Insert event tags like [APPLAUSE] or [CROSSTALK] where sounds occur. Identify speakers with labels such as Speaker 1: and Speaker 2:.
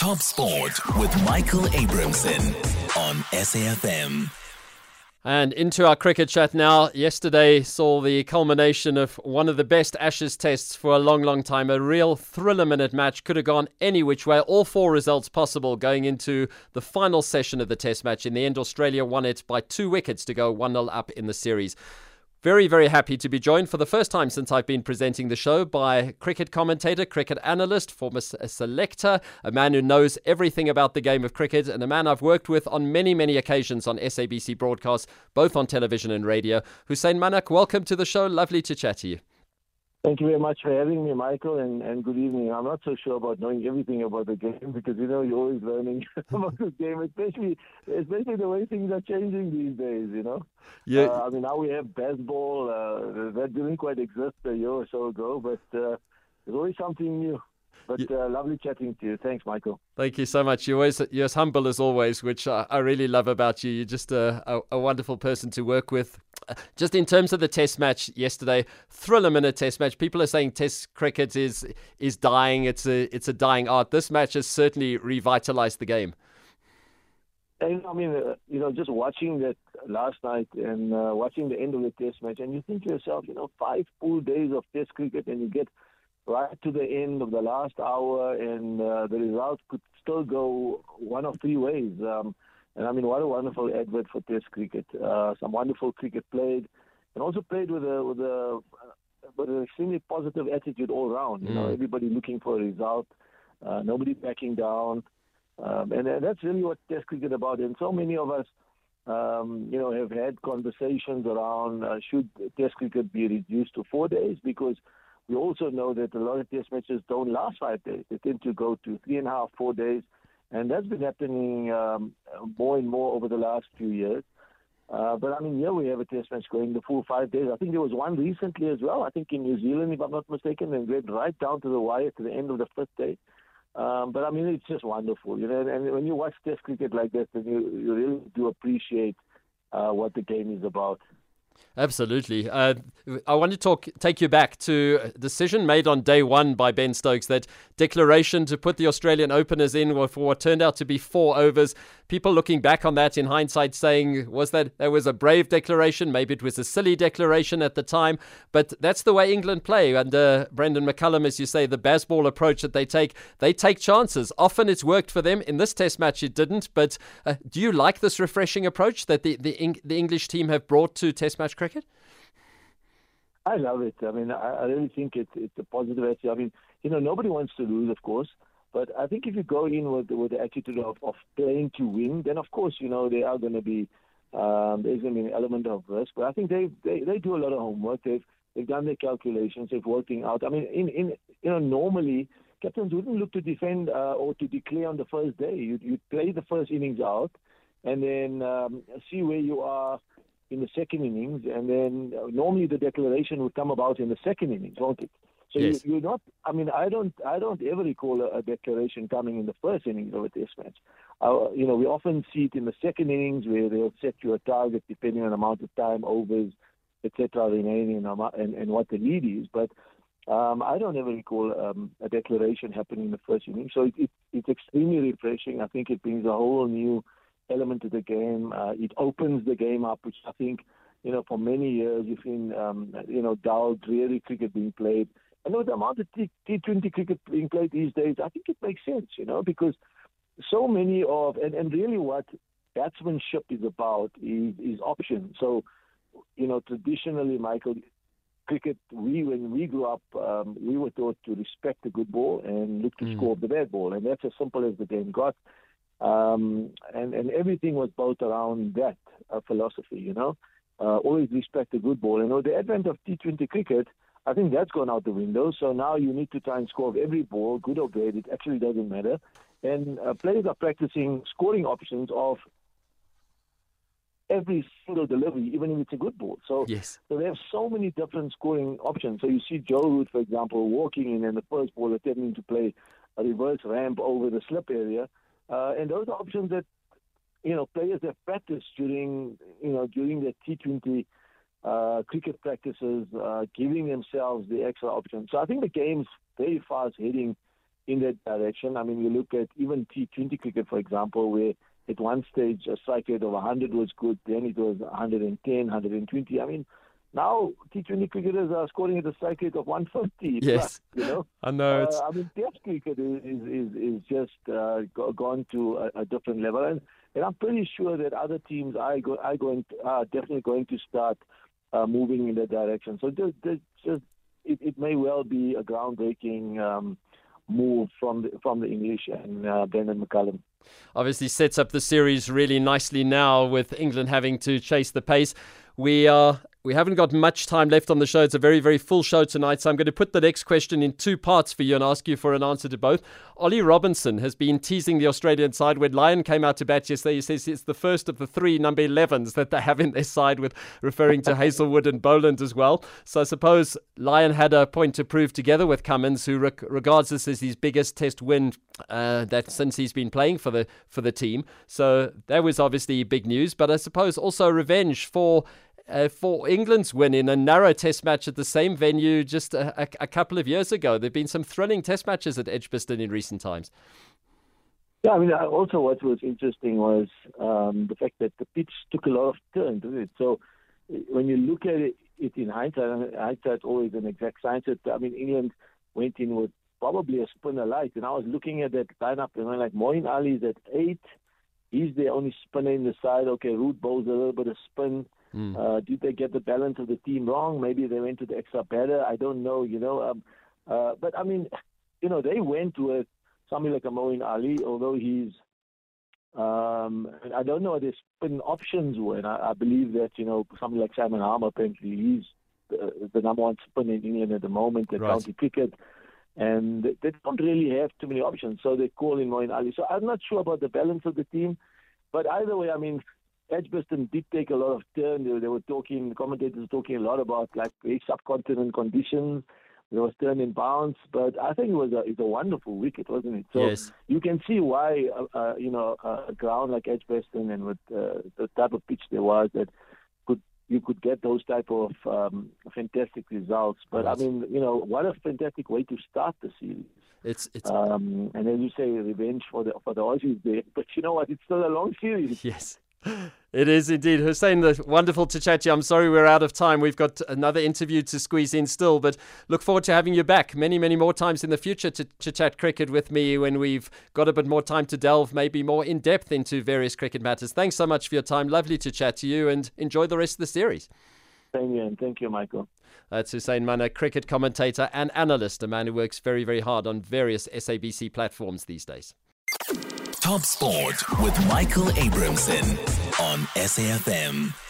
Speaker 1: Top Sport with Michael Abrahamson on SAFM.
Speaker 2: And into our cricket chat now. Yesterday saw the culmination of one of the best Ashes tests for a long, long time. A real thriller minute match. Could have gone any which way. All four results possible going into the final session of the test match. In the end, Australia won it by two wickets to go 1 0 up in the series. Very, very happy to be joined for the first time since I've been presenting the show by cricket commentator, cricket analyst, former selector, a man who knows everything about the game of cricket, and a man I've worked with on many, many occasions on SABC broadcasts, both on television and radio. Hussein Manack, welcome to the show. Lovely to chat to you.
Speaker 3: Thank you very much for having me, Michael, and, and good evening. I'm not so sure about knowing everything about the game because you know you're always learning [LAUGHS] about the game, especially especially the way things are changing these days. You know, yeah. Uh, I mean, now we have Bazball uh, that didn't quite exist a year or so ago, but uh, there's always something new. But uh, lovely chatting to you. Thanks, Michael.
Speaker 2: Thank you so much. You're always you're as humble as always, which I, I really love about you. You're just a, a, a, wonderful person to work with. Just in terms of the Test match yesterday, thriller minute Test match. People are saying Test cricket is is dying. It's a it's a dying art. This match has certainly revitalized the game.
Speaker 3: And I mean, uh, you know, just watching that last night and uh, watching the end of the Test match, and you think to yourself, you know, five full days of Test cricket, and you get right to the end of the last hour, and uh, the result could still go one of three ways. Um, and I mean, what a wonderful advert for Test cricket. Uh, some wonderful cricket played, and also played with a with a with an extremely positive attitude all around. You mm. know, everybody looking for a result, uh, nobody backing down, um, and, and that's really what Test cricket about. And so many of us. Um, you know, have had conversations around uh, should Test cricket be reduced to four days because we also know that a lot of test matches don't last five days. They tend to go to three and a half, four days. And that's been happening um, more and more over the last few years. Uh, but I mean, here we have a test match going the full five days. I think there was one recently as well. I think in New Zealand, if I'm not mistaken, and went right down to the wire to the end of the fifth day. Um, but I mean, it's just wonderful, you know. And when you watch Test cricket like this, then you, you really do appreciate uh, what the game is about.
Speaker 2: Absolutely. Uh, I want to talk, take you back to a decision made on day one by Ben Stokes that declaration to put the Australian openers in for what turned out to be four overs. People looking back on that in hindsight saying, was that there was a brave declaration? Maybe it was a silly declaration at the time, but that's the way England play. And Brendon McCullum, as you say, the Bazball approach that they take, they take chances. Often it's worked for them. In this test match, it didn't. But uh, do you like this refreshing approach that the, the, the English team have brought to test match cricket?
Speaker 3: I love it. I mean, I, I really think it's it's a positive attitude. I mean, you know, nobody wants to lose, of course, but I think if you go in with with the attitude of, of playing to win, then of course, you know, they are going to be um, there's going to be an element of risk. But I think they they they do a lot of homework. They've they've done their calculations. They've working out. I mean, in in you know, normally captains wouldn't look to defend uh, or to declare on the first day. You you play the first innings out, and then um, see where you are in the second innings, and then uh, normally the declaration would come about in the second innings, won't it? So yes. you, are not. I mean, I don't. I don't ever recall a, a, declaration coming in the first innings of a Test match. Uh, you know, we often see it in the second innings where they'll set you a target depending on the amount of time, overs, etc., remaining, and, and, and what the lead is. But um, I don't ever recall um, a declaration happening in the first innings, So it, it, it's extremely refreshing. I think it brings a whole new element to the game. Uh, it opens the game up, which I think, you know, for many years you've seen, um, you know, dull, dreary cricket being played. And with the amount of T- T20 cricket being played these days, I think it makes sense, you know, because so many of, and, and really what batsmanship is about is, is option. So, you know, traditionally, Michael, cricket, we when we grew up, um, we were taught to respect the good ball and look to mm. score the bad ball, and that's as simple as the game got. Um, and, and everything was built around that uh, philosophy, you know. Uh, always respect the good ball. You know, the advent of T20 cricket, I think that's gone out the window. So now you need to try and score every ball, good or bad. It actually doesn't matter. And uh, players are practicing scoring options of every single delivery, even if it's a good ball. So,
Speaker 2: yes.
Speaker 3: so they have so many different scoring options. So you see Joe Root, for example, walking in and the first ball attempting to play a reverse ramp over the slip area. Uh, and those are options that you know players have practiced during you know during the T20 uh, cricket practices, uh, giving themselves the extra option. So I think the game's very fast heading in that direction. I mean, you look at even T20 cricket, for example, where at one stage a strike rate of 100 was good, then it was 110, 120. I mean, now T20 cricketers are scoring at a strike rate of 150.
Speaker 2: Yes,
Speaker 3: plus, you know. [LAUGHS]
Speaker 2: I know.
Speaker 3: Uh, I mean, Test cricket is is is just uh, gone to a, a, different level, and, and I'm pretty sure that other teams are go, are going to, are definitely going to start uh, moving in that direction. So just just it, it may well be a groundbreaking. Um, move from the, from the English and uh, Brendon McCullum.
Speaker 2: Obviously, sets up the series really nicely now with England having to chase the pace. We are we haven't got much time left on the show. It's a very, very full show tonight. So I'm going to put the next question in two parts for you and ask you for an answer to both. Ollie Robinson has been teasing the Australian side. When Lyon came out to bat yesterday, he says it's the first of the three number 11s that they have in their side, with referring to [LAUGHS] Hazlewood and Boland as well. So I suppose Lyon had a point to prove together with Cummins, who rec- regards this as his biggest test win uh, that since he's been playing for the for the team. So that was obviously big news. But I suppose also revenge for uh, for England's win in a narrow test match at the same venue just a, a, a couple of years ago. There have been some thrilling test matches at Edgbaston in recent times.
Speaker 3: Yeah, I mean, also what was interesting was um, the fact that the pitch took a lot of turns, didn't it? So when you look at it, it in hindsight, hindsight's always an exact science. I mean, England went in with probably a spinner light, and I was looking at that lineup and I'm like, Moeen Ali is at eight. He's the only spinner in the side. Okay, Root bowls a little bit of spin. Mm. Uh, did they get the balance of the team wrong? Maybe they went to the extra batter. I don't know. You know, um, uh, but I mean, you know, they went with somebody like a Moeen Ali, although he's. Um, I don't know what his spin options were, and I, I believe that you know somebody like Simon Harmer apparently he's the, the number one spin in England at the moment at right. county cricket, and they don't really have too many options, so they call in Moeen Ali. So I'm not sure about the balance of the team, but either way, I mean, Edgbaston did take a lot of turn. They, they were talking, the commentators were talking a lot about like subcontinent conditions. There was turn in bounce, but I think it was a, it's a wonderful wicket, wasn't it? So
Speaker 2: yes.
Speaker 3: you can see why, uh, uh, you know, a ground like Edgbaston and with uh, the type of pitch there was that you could get those type of um, fantastic results. But right. I mean, you know, what a fantastic way to start the series.
Speaker 2: It's it's
Speaker 3: um, and then you say revenge for the for the Aussies there, [LAUGHS] but you know what? It's still a long series.
Speaker 2: Yes. It is indeed. Hussein, the wonderful to chat to you. I'm sorry we're out of time. We've got another interview to squeeze in still, but look forward to having you back many, many more times in the future to, to chat cricket with me when we've got a bit more time to delve maybe more in depth into various cricket matters. Thanks so much for your time. Lovely to chat to you and enjoy the rest of the series.
Speaker 3: Thank you, and thank you, Michael.
Speaker 2: That's Hussein Manack, cricket commentator and analyst, a man who works very, very hard on various SABC platforms these days.
Speaker 1: Top Sport with Michael Abrahamson on SAFM.